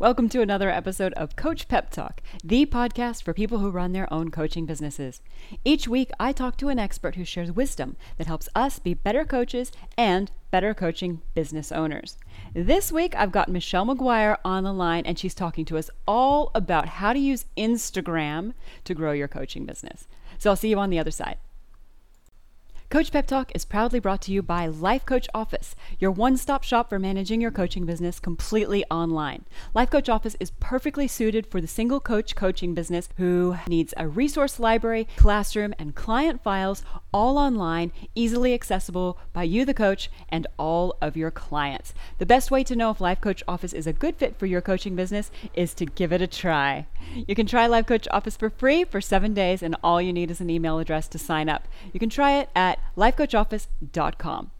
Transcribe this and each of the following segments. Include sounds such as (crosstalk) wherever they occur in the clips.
Welcome to another episode of Coach Pep Talk, the podcast for people who run their own coaching businesses. Each week, I talk to an expert who shares wisdom that helps us be better coaches and better coaching business owners. This week, I've got Michelle McGuire on the line, and she's talking to us all about how to use Instagram to grow your coaching business. So I'll see you on the other side. Coach Pep Talk is proudly brought to you by Life Coach Office, your one stop shop for managing your coaching business completely online. Life Coach Office is perfectly suited for the single coach coaching business who needs a resource library, classroom, and client files all online, easily accessible by you, the coach, and all of your clients. The best way to know if Life Coach Office is a good fit for your coaching business is to give it a try. You can try Life Coach Office for free for seven days, and all you need is an email address to sign up. You can try it at lifecoachoffice.com.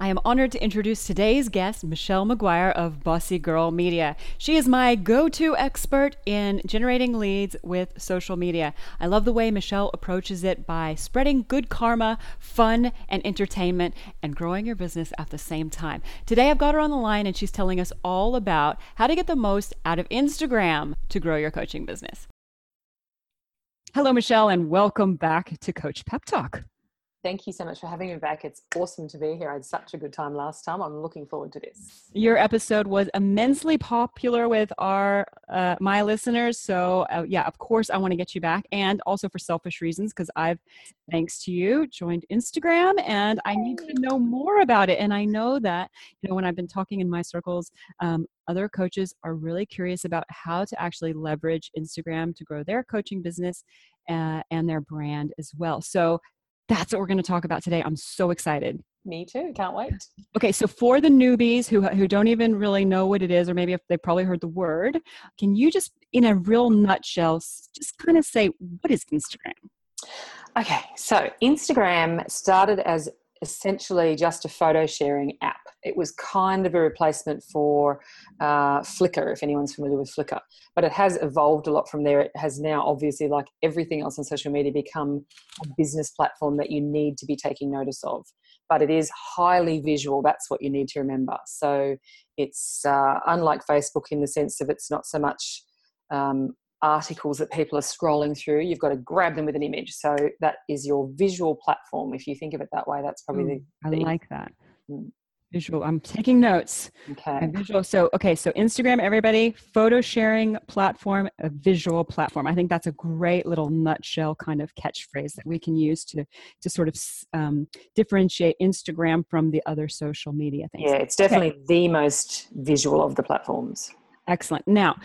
I am honored to introduce today's guest, Michelle McGuire of Bossy Girl Media. She is my go to expert in generating leads with social media. I love the way Michelle approaches it by spreading good karma, fun, and entertainment, and growing your business at the same time. Today, I've got her on the line, and she's telling us all about how to get the most out of Instagram to grow your coaching business. Hello, Michelle, and welcome back to Coach Pep Talk. Thank you so much for having me back. It's awesome to be here. I had such a good time last time. I'm looking forward to this. Your episode was immensely popular with our uh, my listeners. So uh, yeah, of course I want to get you back, and also for selfish reasons because I've, thanks to you, joined Instagram, and I need to know more about it. And I know that you know when I've been talking in my circles, um, other coaches are really curious about how to actually leverage Instagram to grow their coaching business uh, and their brand as well. So that's what we're going to talk about today. I'm so excited. Me too. Can't wait. Okay, so for the newbies who who don't even really know what it is, or maybe if they probably heard the word, can you just, in a real nutshell, just kind of say what is Instagram? Okay, so Instagram started as essentially just a photo sharing app. It was kind of a replacement for uh, Flickr, if anyone's familiar with Flickr. But it has evolved a lot from there. It has now, obviously, like everything else on social media, become a business platform that you need to be taking notice of. But it is highly visual. That's what you need to remember. So it's uh, unlike Facebook in the sense of it's not so much um, articles that people are scrolling through. You've got to grab them with an image. So that is your visual platform. If you think of it that way, that's probably mm, the, the. I like that. Mm. Visual. I'm taking notes. Okay. visual. So okay. So Instagram, everybody, photo sharing platform, a visual platform. I think that's a great little nutshell kind of catchphrase that we can use to to sort of um, differentiate Instagram from the other social media things. Yeah, it's definitely okay. the most visual of the platforms. Excellent. Now,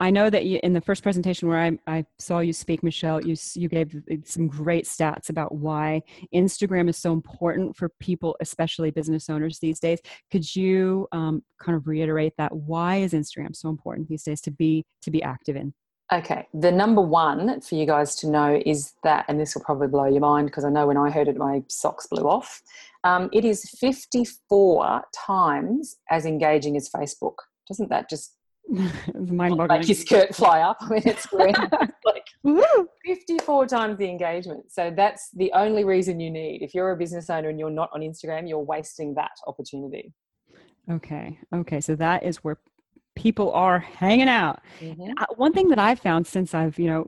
I know that you, in the first presentation where I, I saw you speak, Michelle, you, you gave some great stats about why Instagram is so important for people, especially business owners these days. Could you um, kind of reiterate that? Why is Instagram so important these days to be to be active in? Okay, the number one for you guys to know is that, and this will probably blow your mind because I know when I heard it, my socks blew off. Um, it is 54 times as engaging as Facebook. Doesn't that just it's mind boggling. Make your skirt fly up. I mean, it's (laughs) like 54 times the engagement. So that's the only reason you need. If you're a business owner and you're not on Instagram, you're wasting that opportunity. Okay. Okay. So that is where people are hanging out. Mm-hmm. Uh, one thing that I've found since I've, you know,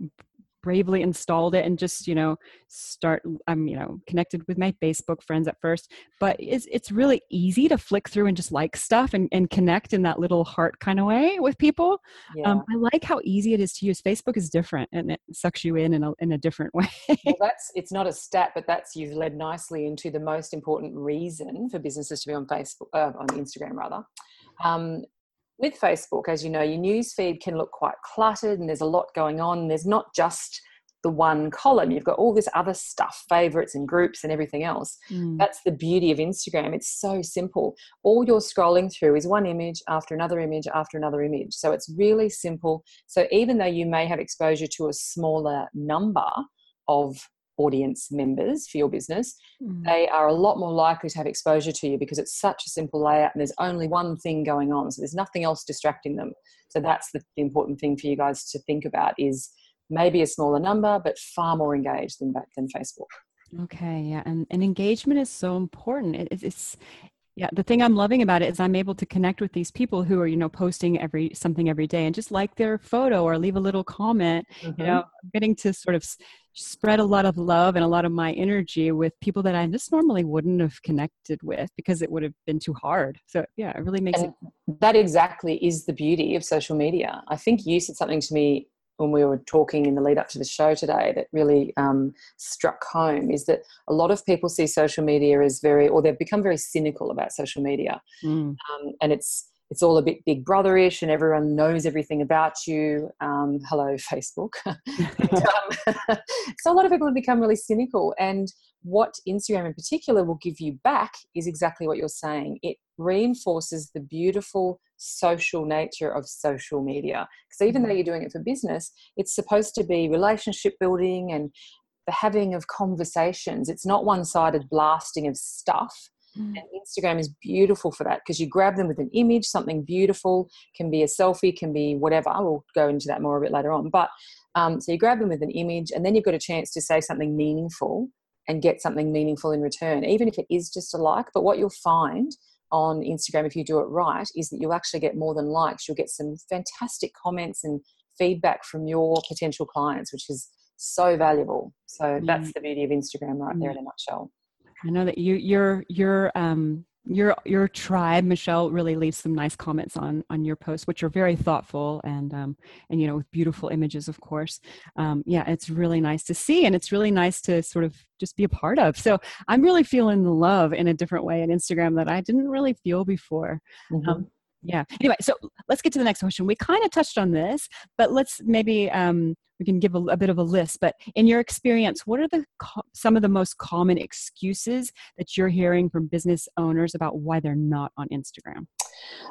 bravely installed it and just you know start i'm you know connected with my facebook friends at first. But it's, it's really easy to flick through and just like stuff and, and connect in that little heart kind of way with people. Um, yeah. um, i like how easy it is to use. Facebook is different and it sucks you in in a, in a different (laughs) way. Well, that's it's not a stat but that's you've led nicely into the most important reason for businesses to be on facebook uh, on instagram rather. Um, with Facebook, as you know, your news feed can look quite cluttered and there's a lot going on. There's not just the one column, you've got all this other stuff, favorites and groups and everything else. Mm. That's the beauty of Instagram. It's so simple. All you're scrolling through is one image after another image after another image. So it's really simple. So even though you may have exposure to a smaller number of audience members for your business, mm. they are a lot more likely to have exposure to you because it's such a simple layout and there's only one thing going on. So there's nothing else distracting them. So that's the, the important thing for you guys to think about is maybe a smaller number, but far more engaged than than Facebook. Okay, yeah, and, and engagement is so important. It, it's yeah the thing i'm loving about it is i'm able to connect with these people who are you know posting every something every day and just like their photo or leave a little comment mm-hmm. you know I'm getting to sort of spread a lot of love and a lot of my energy with people that i just normally wouldn't have connected with because it would have been too hard so yeah it really makes and it that exactly is the beauty of social media i think you said something to me when we were talking in the lead up to the show today that really um, struck home is that a lot of people see social media as very, or they've become very cynical about social media, mm. um, and it's it's all a bit big brotherish and everyone knows everything about you. Um, hello, (laughs) Facebook. and, (laughs) um, (laughs) so a lot of people have become really cynical. And what Instagram in particular will give you back is exactly what you're saying. It reinforces the beautiful social nature of social media. Because even though mm-hmm. you're doing it for business, it's supposed to be relationship building and the having of conversations. It's not one sided blasting of stuff. Mm. And Instagram is beautiful for that because you grab them with an image, something beautiful, can be a selfie, can be whatever. I will go into that more a bit later on. But um, so you grab them with an image, and then you've got a chance to say something meaningful and get something meaningful in return, even if it is just a like. But what you'll find on Instagram, if you do it right, is that you'll actually get more than likes. You'll get some fantastic comments and feedback from your potential clients, which is so valuable. So mm. that's the beauty of Instagram right there in a nutshell. I know that you you're you're um your your tribe michelle really leaves some nice comments on on your posts which are very thoughtful and um and you know with beautiful images of course. Um yeah it's really nice to see and it's really nice to sort of just be a part of. So i'm really feeling the love in a different way in instagram that i didn't really feel before. Mm-hmm. um, yeah. Anyway so let's get to the next question. We kind of touched on this but let's maybe um, we can give a, a, bit of a list. But in your experience what are the some of the most common excuses that you're hearing from business owners about why they're not on instagram?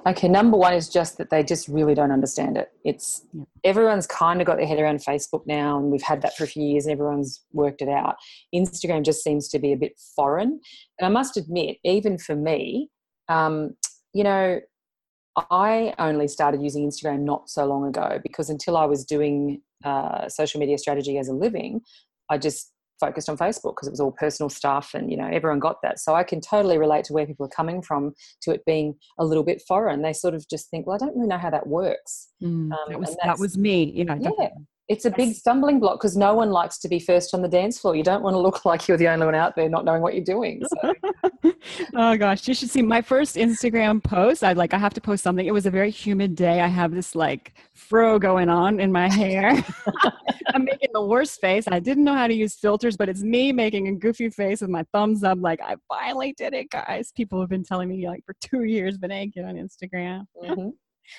Okay number one is just that they just really don't understand it. It's yeah. everyone's kind of got their head around facebook now and we've had that for a few years and everyone's worked it out. Instagram just seems to be a bit foreign. And i must admit even for me um, you know I only started using Instagram not so long ago because until I was doing uh, social media strategy as a living, I just focused on Facebook because it was all personal stuff and you know everyone got that. So I can totally relate to where people are coming from to it being a little bit foreign. They sort of just think, well, I don't really know how that works. Mm, um, that was that was me. You know, yeah it's a big stumbling block because no one likes to be first on the dance floor. You don't want to look (laughs) like you're the only one out there not knowing what you're doing. So. (laughs) oh gosh, you should see my first Instagram post. I like I have to post something. It was a very humid day. I have this like fro going on in my hair. (laughs) I'm making the worst face. I didn't know how to use filters, but it's me making a goofy face with my thumbs up. Like I finally did it, guys. People have been telling me like for two years, I get on Instagram. Mm-hmm.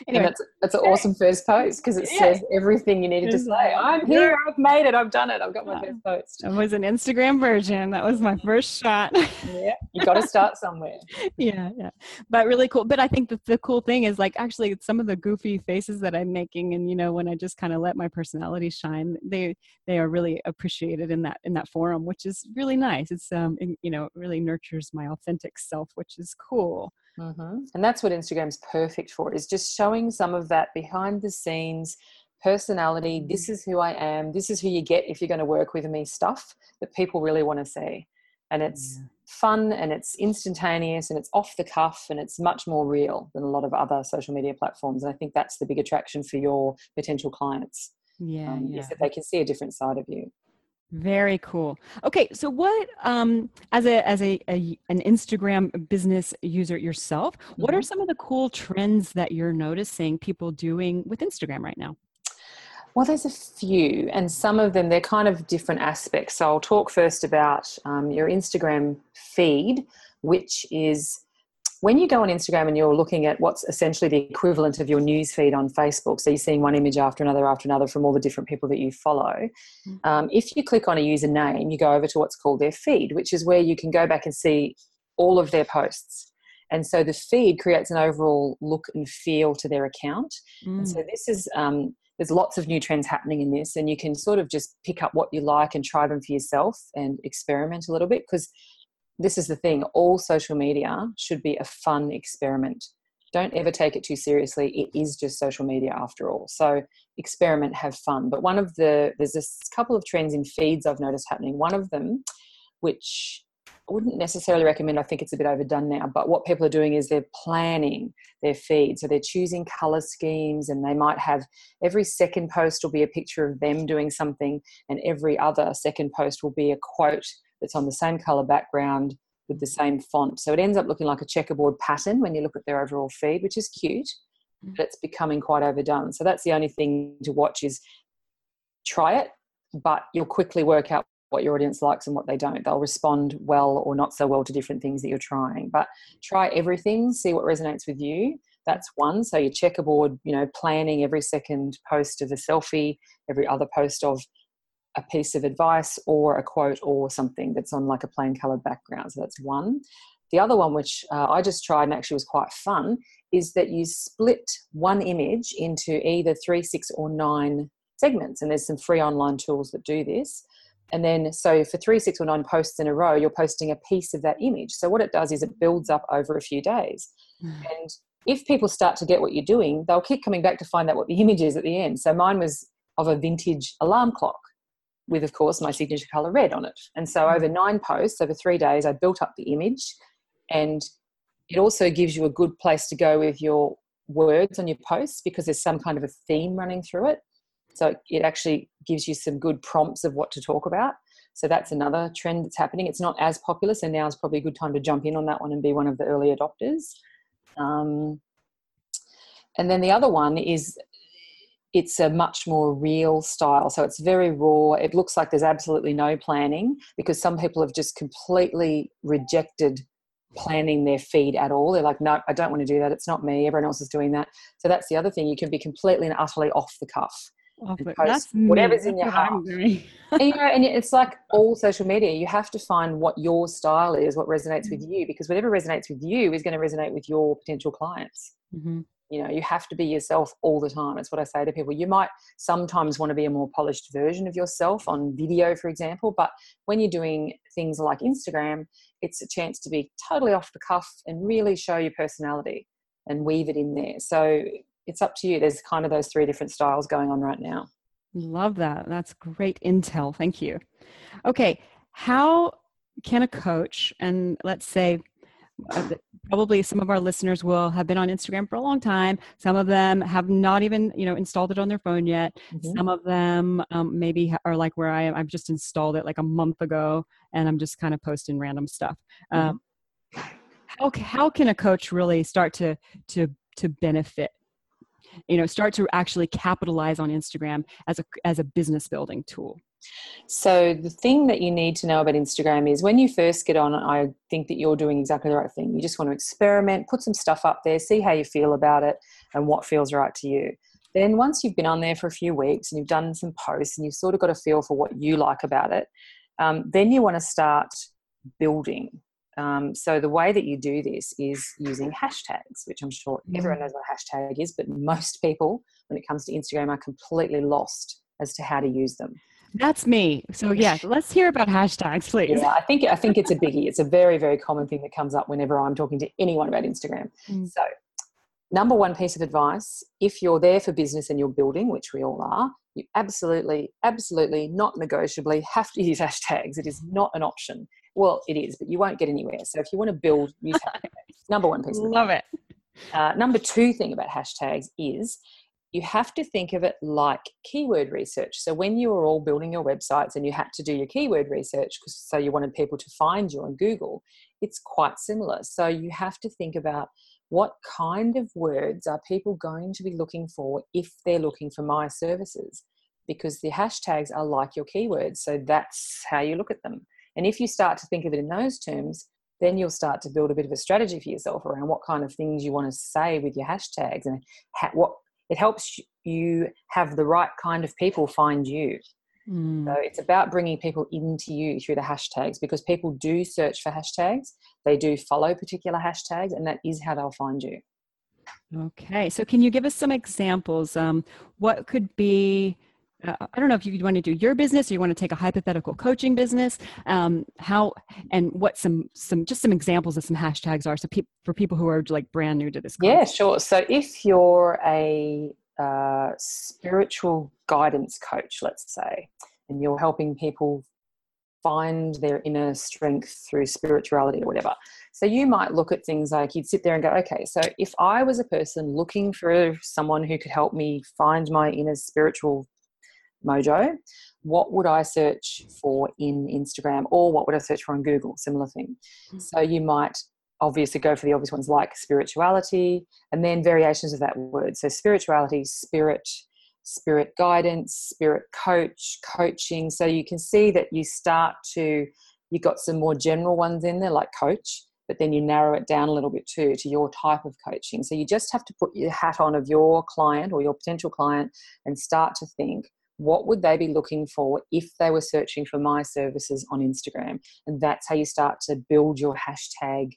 Anyway, and that's that's an awesome first post because it yeah. says everything you needed to say. I'm here. I've made it. I've done it. I've got my first post. It was an Instagram version. That was my first shot. (laughs) yeah, you got to start somewhere. yeah, yeah, but really cool. But I think that the cool thing is like actually some of the goofy faces that I'm making, and you know when I just kind of let my personality shine, they they are really appreciated in that in that forum, which is really nice. It's um you know it really nurtures my authentic self, which is cool. Mm-hmm. And that's what Instagram's perfect for is just showing some of that behind the scenes personality. This mm-hmm. is who I am. This is who you get if you're going to work with me stuff that people really want to see. And it's yeah. fun and it's instantaneous and it's off the cuff and it's much more real than a lot of other social media platforms. And I think that's the big attraction for your potential clients. Yeah, um, yeah. Is that they can see a different side of you. Very cool. Okay, so what um as a as a, a an Instagram business user yourself, mm-hmm. what are mm-hmm. some of the cool trends that you're noticing people doing with Instagram right now? Well, there's a few, and some of them they're kind of different aspects. So I'll talk first about um, your Instagram feed, which is when you go on Instagram and you're looking at what's essentially the equivalent of your news feed on Facebook, so you're seeing one image after another after another from all the different people that you follow, mm-hmm. um, if you click on a username, you go over to what's called their feed, which is where you can go back and see all of their posts. And so the feed creates an overall look and feel to their account. Mm. And so mm. this is um, there's lots of new trends happening in this, and you can sort of just pick up what you like and try them for yourself and experiment a little bit because this is the thing all social media should be a fun experiment. Don't ever take it too seriously. It is just social media after all. So experiment have fun. But one of the there's this couple of trends in feeds i've noticed happening. One of them which I wouldn't necessarily recommend, I think it's a bit overdone now, but what people are doing is they're planning their feed. So they're choosing color schemes and they might have every second post will be a picture of them doing something, and every other second post will be a quote that's on the same color background with the same font. So it ends up looking like a checkerboard pattern when you look at their overall feed, which is cute, mm. but it's becoming quite overdone. So that's the only thing to watch is try it, but you'll quickly work out what your audience likes and what they don't. They'll respond well or not so well to different things that you're trying. But try everything, see what resonates with you. That's one. So your checkerboard, you know, planning every second post of a selfie, every other post of a piece of advice or a quote or something that's on like a plain colored background. So that's one. The other one, which uh, I just tried and actually was quite fun, is that you split one image into either three, six, or nine segments. And there's some free online tools that do this. And then, so for three, six, or nine posts in a row, you're posting a piece of that image. So, what it does is it builds up over a few days. Mm. And if people start to get what you're doing, they'll keep coming back to find out what the (laughs) image is at the end. So, mine was of a vintage alarm clock with, of course, my signature color red on it. And so, mm. over nine posts, over three days, I built up the image. And it also gives you a good place to go with your words on your posts because there's some kind of a theme running through it. So it actually gives you some good prompts of what to talk about. So that's another trend that's happening. It's not as popular, so now is probably a good time to jump in on that one and be one of the early adopters. Um, and then the other one is it's a much more real style. So it's very raw. It looks like there's absolutely no planning because some people have just completely rejected planning their feed at all. They're like, no, I don't want to do that. It's not me. Everyone else is doing that. So that's the other thing. You can be completely and utterly off the cuff that's whatever's in your heart. and, you know, and it's like (laughs) all social media. You have to find what your style is, what resonates with mm. you, because whatever resonates with you is going to resonate with your potential clients. Mm-hmm. You know, you have to be yourself all the time. It's what I say to people. You might sometimes want to be a more polished version of yourself on video, for example, but when you're doing things like Instagram, it's a chance to be totally off the cuff and really show your personality and weave it in there. So it's up to you. There's kind of those three different styles going on right now. Love that. That's great intel. Thank you. Okay, how can a coach, and let's say probably some of our listeners will have been on Instagram for a long time. Some of them have not even, you know, installed it on their phone yet. Mm-hmm. Some of them um, maybe are like where I am. I've just installed it like a month ago, and I'm just kind of posting random stuff. Mm-hmm. Um, how, how can a coach really start to to to benefit you know start to actually capitalize on instagram as a as a business building tool so the thing that you need to know about instagram is when you first get on i think that you're doing exactly the right thing you just want to experiment put some stuff up there see how you feel about it and what feels right to you then once you've been on there for a few weeks and you've done some posts and you've sort of got a feel for what you like about it um, then you want to start building um, so the way that you do this is using hashtags, which I'm sure everyone mm. knows what a hashtag is, but most people, when it comes to Instagram, are completely lost as to how to use them. That's me. So yeah, (laughs) let's hear about hashtags, please. Yeah, I think I think it's a biggie. It's a very very common thing that comes up whenever I'm talking to anyone about Instagram. Mm. So, number one piece of advice: if you're there for business and you're building, which we all are, you absolutely, absolutely, not negotiably have to use (laughs) hashtags. It is not an option. Well, it is, but you won't get anywhere. So if you want to build, use (laughs) hashtags. number one piece. Love it. Uh, number two thing about hashtags is you have to think of it like keyword research. So when you were all building your websites and you had to do your keyword research, because so you wanted people to find you on Google, it's quite similar. So you have to think about what kind of words are people going to be looking for if they're looking for my services because the hashtags are like your keywords so that's how you look at them and if you start to think of it in those terms, then you'll start to build a bit of a strategy for yourself around what kind of things you want to say with your hashtags and ha- what it helps you have the right kind of people find you. Mm. So it's about bringing people into you through the hashtags because people do search for hashtags, they do follow particular hashtags, and that is how they'll find you. Okay, so can you give us some examples? Um, what could be uh, I don't know if you want to do your business or you want to take a hypothetical coaching business. Um, how and what some some just some examples of some hashtags are so pe- for people who are like brand new to this. Concept. Yeah, sure. So if you're a uh, spiritual guidance coach, let's say, and you're helping people find their inner strength through spirituality or whatever. So you might look at things like you'd sit there and go, okay, so if I was a person looking for someone who could help me find my inner spiritual mojo, what would I search for in Instagram or what would I search for on Google? Similar thing. Mm-hmm. So you might obviously go for the obvious ones like spirituality and then variations of that word. So spirituality, spirit, spirit guidance, spirit coach, coaching. So you can see that you start to, you got some more general ones in there like coach, but then you narrow it down a little bit too to your type of coaching. So you just have to put your hat on of your client or your potential client and start to think what would they be looking for if they were searching for my services on Instagram? And that's how you start to build your hashtag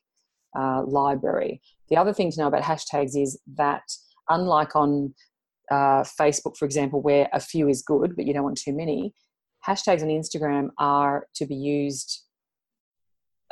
uh, library. The other thing to know about hashtags is that, unlike on uh, Facebook, for example, where a few is good, but you don't want too many, hashtags on Instagram are to be used.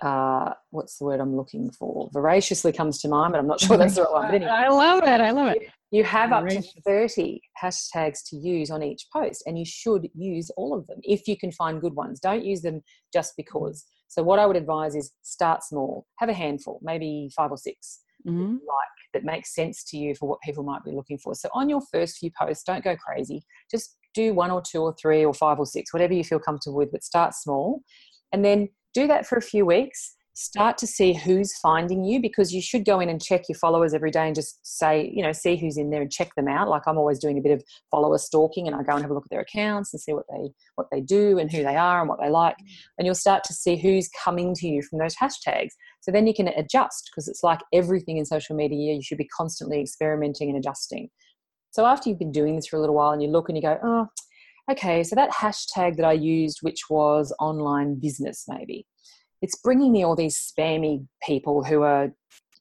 Uh, what's the word I'm looking for? Voraciously comes to mind, but I'm not sure that's the right one. Anyway, I love it. I love it. You have up to 30 hashtags to use on each post, and you should use all of them if you can find good ones. Don't use them just because. So, what I would advise is start small, have a handful, maybe five or 6 mm-hmm. like that makes sense to you for what people might be looking for. So, on your first few posts, don't go crazy. Just do one or two or three or five or six, whatever you feel comfortable with, but start small. And then do that for a few weeks. Start to see who's finding you because you should go in and check your followers every day and just say you know see who's in there and check them out. Like i'm always doing a bit of follower stalking and i go and have a look at their accounts and see what they what they do and who they are and what they like. Mm. And you'll start to see who's coming to you from those hashtags. So then you can adjust because it's like everything in social media you should be constantly experimenting and adjusting. So after you've been doing this for a little while and you look and you go oh okay so that hashtag that i used which was online business maybe it's bringing me all these spammy people who are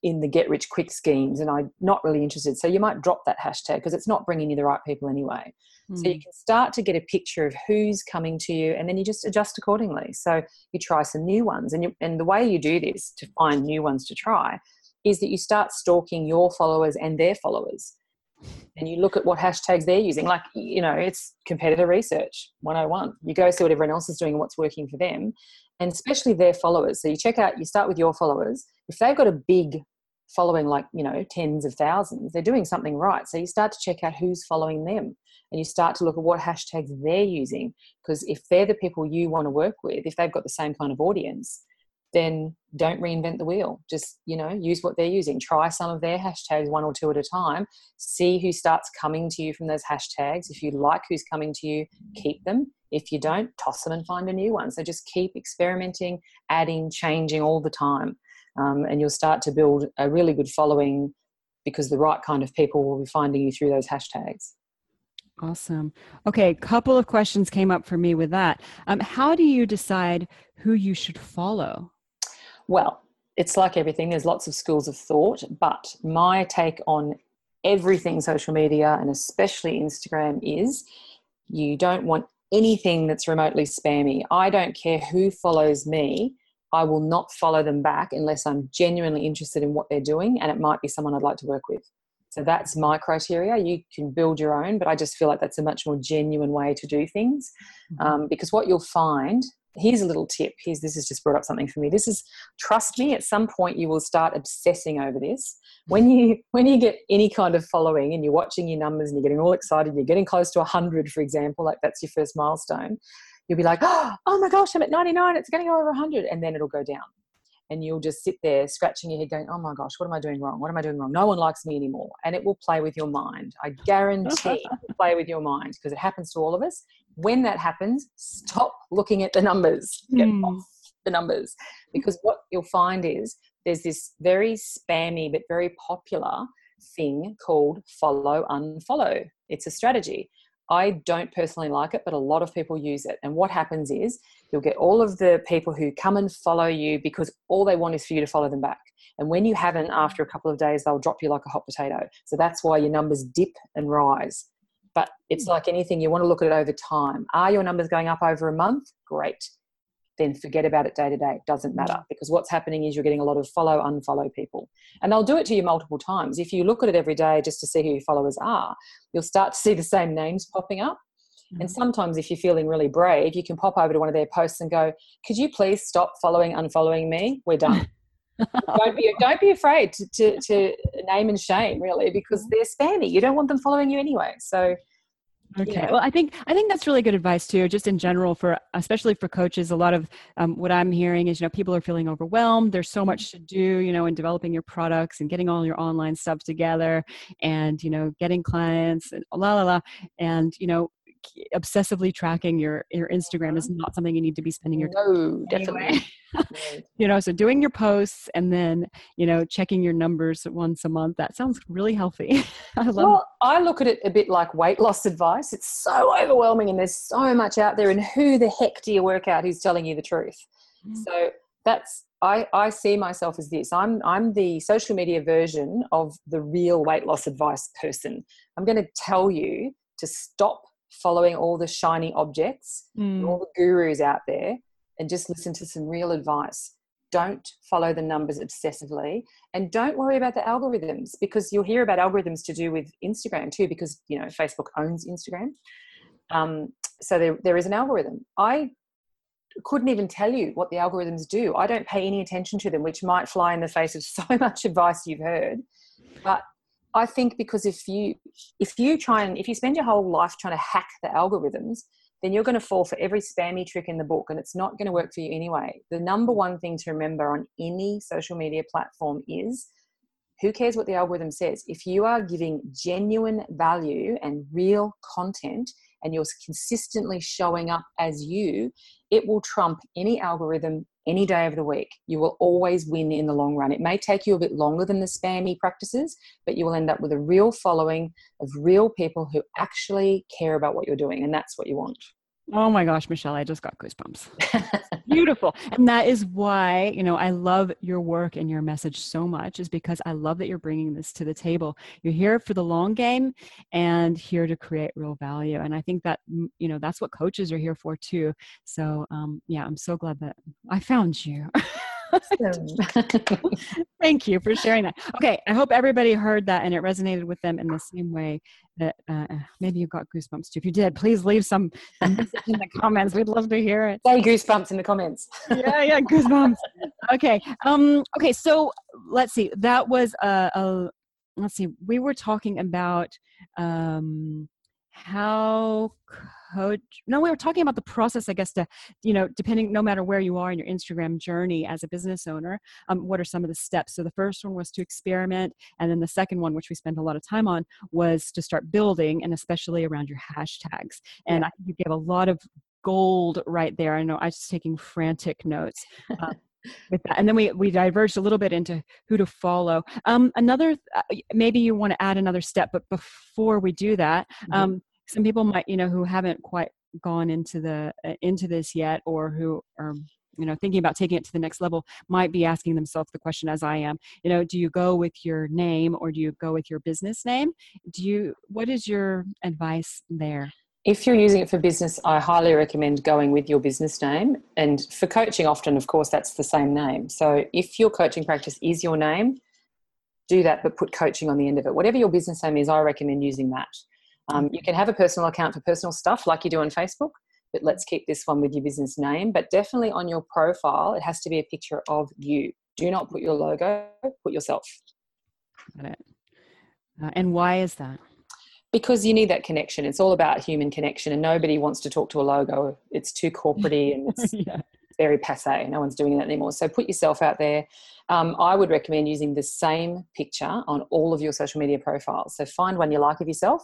in the get rich quick schemes and I'm not really interested. So you might drop that hashtag because it's not bringing you the right people anyway. Mm. So you hmm. can start to get a picture of who's coming to you and then you just adjust accordingly. So you try some new ones. And, you, and the way you do this to find new ones to try is that you start stalking your followers and their followers. And you look at what hashtags they're using. Like, you know, it's competitor research 101. You go see what everyone else is doing and what's working for them and especially their followers. So you check out, you start with your followers. If they've got a big following, like, you know, tens of thousands, they're doing something right. So you start to check out who's following them and you start to look at what hashtags they're using. Because if they're the people you want to work with, if they've got the same kind of audience, then don't reinvent the wheel. Just, you know, use what they're using. Try some of their hashtags one or two at a time. See who starts coming to you from those hashtags. If you like who's coming to you, keep them. If you don't, toss them and find a new one. So just keep experimenting, adding, changing all the time. Um, and you'll start to build a really good following because the right kind of people will be finding you through those hashtags. Awesome. Okay, a couple of questions came up for me with that. Um, how do you decide who you should follow? Well, it's like everything, there's lots of schools of thought, but my take on everything social media and especially Instagram is you don't want anything that's remotely spammy. I don't care who follows me. I will not follow them back unless I'm genuinely interested in what they're doing and it might be someone I'd like to work with. So that's my criteria. You can build your own, but I just feel like that's a much more genuine way to do things. Mm-hmm. Um, because what you'll find here's a little tip. Here's this has just brought up something for me. This is trust me at some point you will start obsessing over this. When you when you get any kind of following and you're watching your numbers and you're getting all excited you're getting close to 100 for example like that's your first milestone you'll be like (gasps) oh my gosh i'm at 99 it's going to go over 100 and then it'll go down. And you'll just sit there scratching your head going oh my gosh what am i doing wrong? What am i doing wrong? No one likes me anymore. And it will play with your mind. I guarantee (laughs) it will play with your mind because it happens to all of us when that happens stop looking at the numbers get mm. off the numbers because what you'll find is there's this very spammy but very popular thing called follow unfollow it's a strategy I don't personally like it, but a lot of people use it. And what happens is you'll get all of the people who come and follow you because all they want is for you to follow them back. And when you haven't, after a couple of days, they'll drop you like a hot potato. So that's why your numbers dip and rise. But it's like anything, you want to look at it over time. Are your numbers going up over a month? Great then forget about it day to day. It doesn't matter mm. because what's happening is you're getting a lot of follow, unfollow people. And they'll do it to you multiple times. If you look at it every day just to see who your followers are, you'll start to see the same names popping up. And sometimes, if you're feeling really brave, you can pop over to one of their posts and go, "Could you please stop following, unfollowing me? We're done." (laughs) don't be don't be afraid to, to, to, name and shame, really, because they're spammy. You don't want them following you anyway. So Okay. Yeah. Well, I think I think that's really good advice too. Just in general, for especially for coaches, a lot of um, what I'm hearing is you know people are feeling overwhelmed. There's so much to do, you know, in developing your products and getting all your online stuff together, and you know, getting clients and la la la, and you know, obsessively tracking your your Instagram is not something you need to be spending your time. No, definitely. (laughs) you know, so doing your posts and then you know checking your numbers once a month. That sounds really healthy. (laughs) I love. Well, I look at it a bit like weight loss advice. It's so overwhelming, and there's so much out there. And who the heck do you work out who's telling you the truth? Mm. So that's I, I see myself as this. I'm I'm the social media version of the real weight loss advice person. I'm going to tell you to stop following all the shiny objects, mm. all the gurus out there, and just listen to some real advice. Don't follow the numbers obsessively, and don't worry about the algorithms because you'll hear about algorithms to do with Instagram too, because you know Facebook owns Instagram. Um, so there, there is an algorithm. I couldn't even tell you what the algorithms do. I don't pay any attention to them, which might fly in the face of (laughs) so much advice you've heard. But I think because if you if you try and if you spend your whole life trying to hack the algorithms, then you're going to fall for every spammy trick in the book and it's not going to work for you anyway. The number one thing to remember on any social media platform is who cares what the algorithm says? If you are giving genuine value and real content and you're consistently showing up as you, it will trump any algorithm any day of the week. You will always win in the long run. It may take you a bit longer than the spammy practices, but you will end up with a real following of real people who actually care about what you're doing. And that's what you want. Oh my gosh, Michelle, I just got goosebumps. (laughs) Beautiful. And that is why, you know, I love your work and your message so much is because I love that you're bringing this to the table. You're here for the long game and here to create real value. And I think that, you know, that's what coaches are here for too. So, um, yeah, I'm so glad that I found you. (laughs) (laughs) Thank you for sharing that. Okay, I hope everybody heard that and it resonated with them in the same way that uh, uh maybe you got goosebumps too. If you did, please leave some in the comments. We'd love to hear it. Say goosebumps in the comments. yeah, yeah, goosebumps. Okay, um, okay. So let's see. That was a, a let's see. We were talking about um, how coach no we were talking about the process i guess to you know depending no matter where you are in your instagram journey as a business owner um, what are some of the steps? So the first one was to experiment and then the second one which we spent a lot of time on was to start building and especially around your hashtags. And yeah. i think you gave a lot of gold right there. I know i was taking frantic notes. Uh, with that and then we we diverged a little bit into who to follow. Um, another uh, maybe you want to add another step but before we do that mm-hmm. um, some people might you know who haven't quite gone into the uh, into this yet or who are you know thinking about taking it to the next level might be asking themselves the question as i am you know do you go with your name or do you go with your business name? Do you what is your advice there if you're using it for business i highly recommend going with your business name and for coaching often of course that's the same name so if your coaching practice is your name do that but put coaching on the end of it whatever your business name is i recommend using that um, you can have a personal account for personal stuff like you do on Facebook, but let's keep this one with your business name. But definitely on your profile, it has to be a picture of you. Do not put your logo, put yourself. Got it. Uh, and why is that? Because you need that connection. It's all about human connection, and nobody wants to talk to a logo. It's too corporate and it's (laughs) yeah. very passe. No one's doing that anymore. So put yourself out there. Um, I would recommend using the same picture on all of your social media profiles. So find one you like of yourself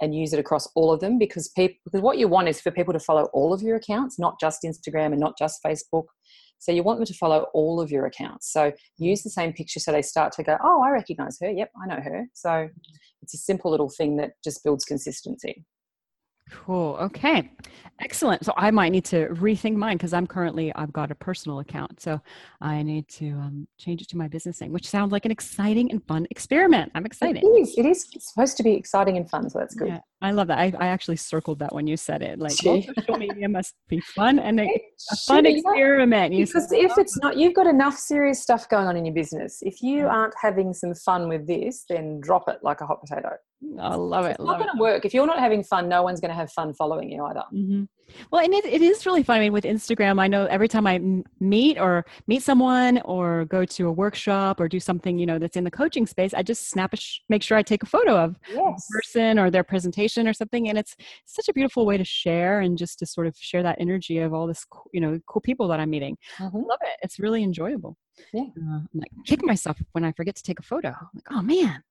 and use it across all of them because people because what you want is for people to follow all of your accounts not just instagram and not just facebook so you want them to follow all of your accounts. So use the same picture so they start to go oh i recognize her. Yep i know her. So it's a simple little thing that just builds consistency Cool. Okay. Excellent. So I might need to rethink mine because I'm currently I've got a personal account, so I need to um, change it to my business name, which sounds like an exciting and fun experiment. I'm excited. It is. It is supposed to be exciting and fun, so that's good. Yeah, I love that. I, I actually circled that when you said it. Like social media must be fun and a, (laughs) a fun experiment. You because said, if oh. it's not, you've got enough serious stuff going on in your business. If you aren't having some fun with this, then drop it like a hot potato. I love it. It's not going to work. If you're not having fun, no one's going to have fun following you either. Mm-hmm. Well, and it, it is really fun. I mean, with Instagram, I know every time I meet or meet someone or go to a workshop or do something, you know, that's in the coaching space, I just snap a, sh- make sure I take a photo of Yes. the person or their presentation or something. And it's such a beautiful way to share and just to sort of share that energy of all this, you know, cool people that I'm meeting. I Mhm. love it. It's really enjoyable. Yeah. Uh, I'm like kick myself when I forget to take a photo. I'm like, oh man.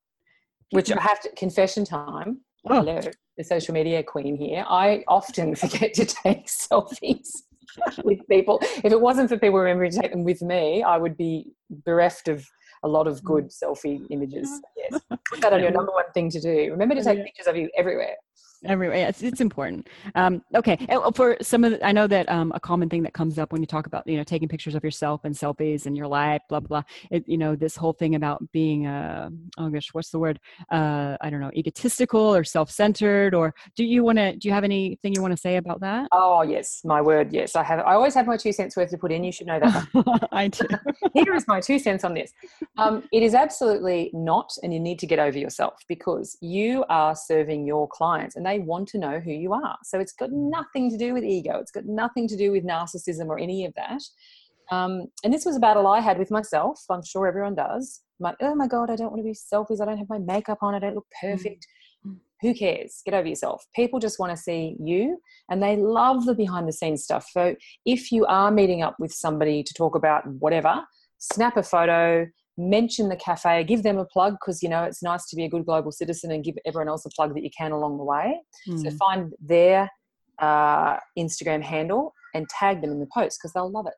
Which I have to confession time. Oh. Hello, the social media queen here. I often (laughs) forget to take (laughs) selfies with people. If it wasn't for people remembering to take them with me, I would be bereft of a lot of mm. good selfie images. Yes. (laughs) Put that on your number one thing to do. Remember to take pictures of you everywhere. Everywhere yeah, it's, it's important um, okay and for some of the, i know that um, a common thing that comes up when you talk about you know taking pictures of yourself and selfies and your life blah blah it, you know this whole thing about being uh, oh gosh what's the word uh, i don't know egotistical or self-centered or do you want to do you have anything you want to say about that Oh yes, my word, yes. I have I always have my two cents worth to put in. You should know that. (laughs) i do (laughs) here is my two cents on this. Um, it is absolutely not, and you need to get over yourself because you are serving your clients and they want to know who you are. So it's got nothing to do with ego, it's got nothing to do with narcissism or any of that. Um, and this was a battle I had with myself. I'm sure everyone does. My, oh my God, I don't want to be selfies. I don't have my makeup on. I don't look perfect. Mm. Who cares? Get over yourself. People just want to see you and they love the behind the scenes stuff. So if you are meeting up with somebody to talk about whatever, snap a photo, mention the cafe, give them a plug because you know it's nice to be a good global citizen and give everyone else a plug that you can along the way. So Mm. find their uh, Instagram handle and tag them in the post because they'll love it.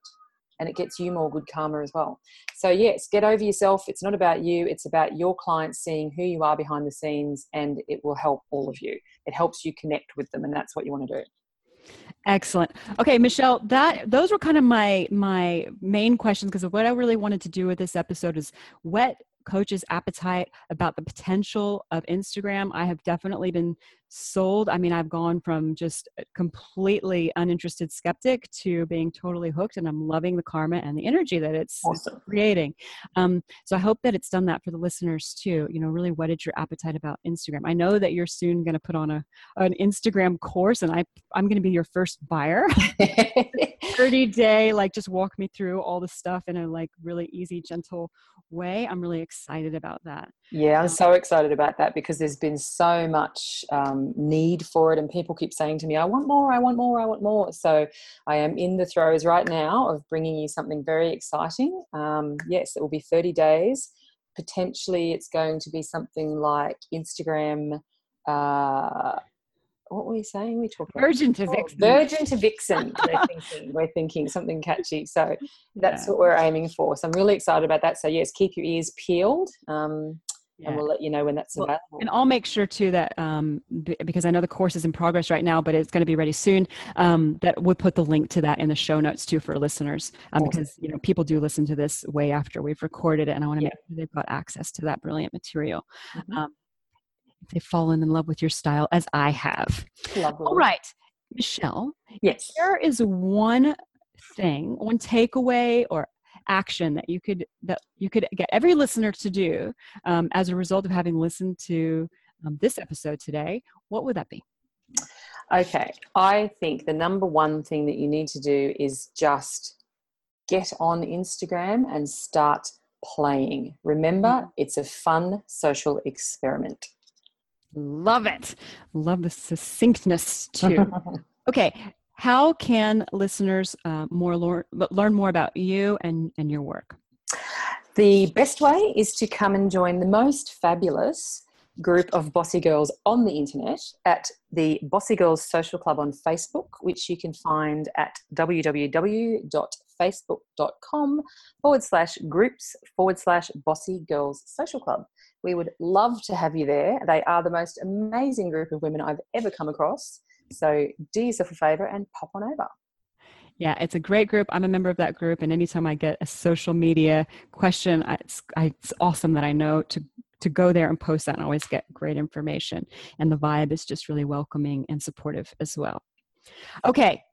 And it gets you more good karma as well. So, yes, get over yourself. It's not about you, it's about your clients seeing who you are behind the scenes, and it will help all of you. It helps you connect with them, and that's what you want to do. Excellent. Okay, Michelle, that those were kind of my my main questions because what I really wanted to do with this episode is whet coaches' appetite about the potential of Instagram. I have definitely been sold. I mean, I've gone from just completely uninterested skeptic to being totally hooked, and I'm loving the karma and the energy that it's Awesome. creating. Um, so I hope that it's done that for the listeners too. You know, really whetted your appetite about Instagram. I know that you're soon going to put on a an Instagram course, and I I'm going to be your first buyer. (laughs) 30 (laughs) day, like just walk me through all the stuff in a like really easy, gentle way. I'm really excited about that. Yeah, I'm so excited about that because there's been so much um, need for it, and people keep saying to me, I want more, I want more, I want more. So I am in the throes right now of bringing you something very exciting. Um, yes, it will be 30 days. Potentially, it's going to be something like Instagram. Uh, what were we saying? We talked about Virgin to Oh, Vixen. Virgin to Vixen. We're (laughs) thinking, we're thinking something catchy. So that's Yeah. what we're aiming for. So I'm really excited about that. So yes, keep your ears peeled, um, Yeah. and we'll let you know when that's Well, available. And I'll make sure too that um, b- because I know the course is in progress right now, but it's going to be ready soon. Um, that we'll put the link to that in the show notes too for listeners, um, Awesome. because you know people do listen to this way after we've recorded it, and I want to Yeah. make sure they've got access to that brilliant material. Mhm. Um, they've fallen in love with your style, as I have. Lovely. All right, Michelle, Yes. there is one thing, one takeaway or action that you could that you could get every listener to do um, as a result of having listened to um, this episode today. What would that be? Okay. I think the number one thing that you need to do is just get on Instagram and start playing. Remember, Mhm. it's a fun social experiment. Love it. Love the succinctness too. (laughs) okay, how can listeners uh, more learn, more about you and and your work? The best way is to come and join the most fabulous group of bossy girls on the internet at the Bossy Girls Social Club on Facebook, which you can find at www.facebook.com forward slash groups forward slash Bossy Girls Social Club. We would love to have you there. They are the most amazing group of women I've ever come across. So do yourself a favor and pop on over. Yeah, it's a great group. I'm a member of that group, and anytime I get a social media question, it's, it's awesome that I know to to go there and post that and always get great information. And the vibe is just really welcoming and supportive as well. Okay.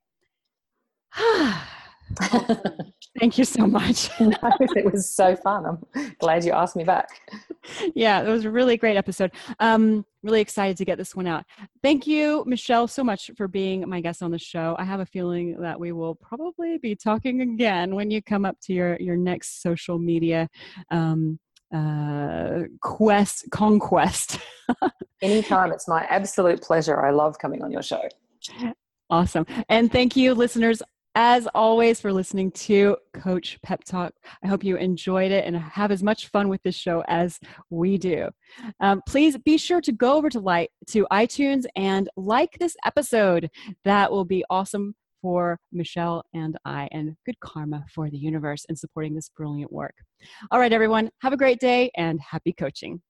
(sighs) (sighs) (laughs) Thank you so much. (laughs) no, it was so fun. I'm glad you asked me back. Yeah, it was a really great episode. Um, really excited to get this one out. Thank you, Michelle, so much for being my guest on the show. I have a feeling that we will probably be talking again when you come up to your your next social media um, uh, quest conquest. (laughs) Anytime, it's my absolute pleasure. I love coming on your show. Awesome. And thank you, listeners, as always, for listening to Coach Pep Talk. I hope you enjoyed it and have as much fun with this show as we do. Um, please be sure to go over to like to iTunes and like this episode. That will be awesome for Michelle and I, and good karma for the universe in supporting this brilliant work. All right, everyone, have a great day and happy coaching.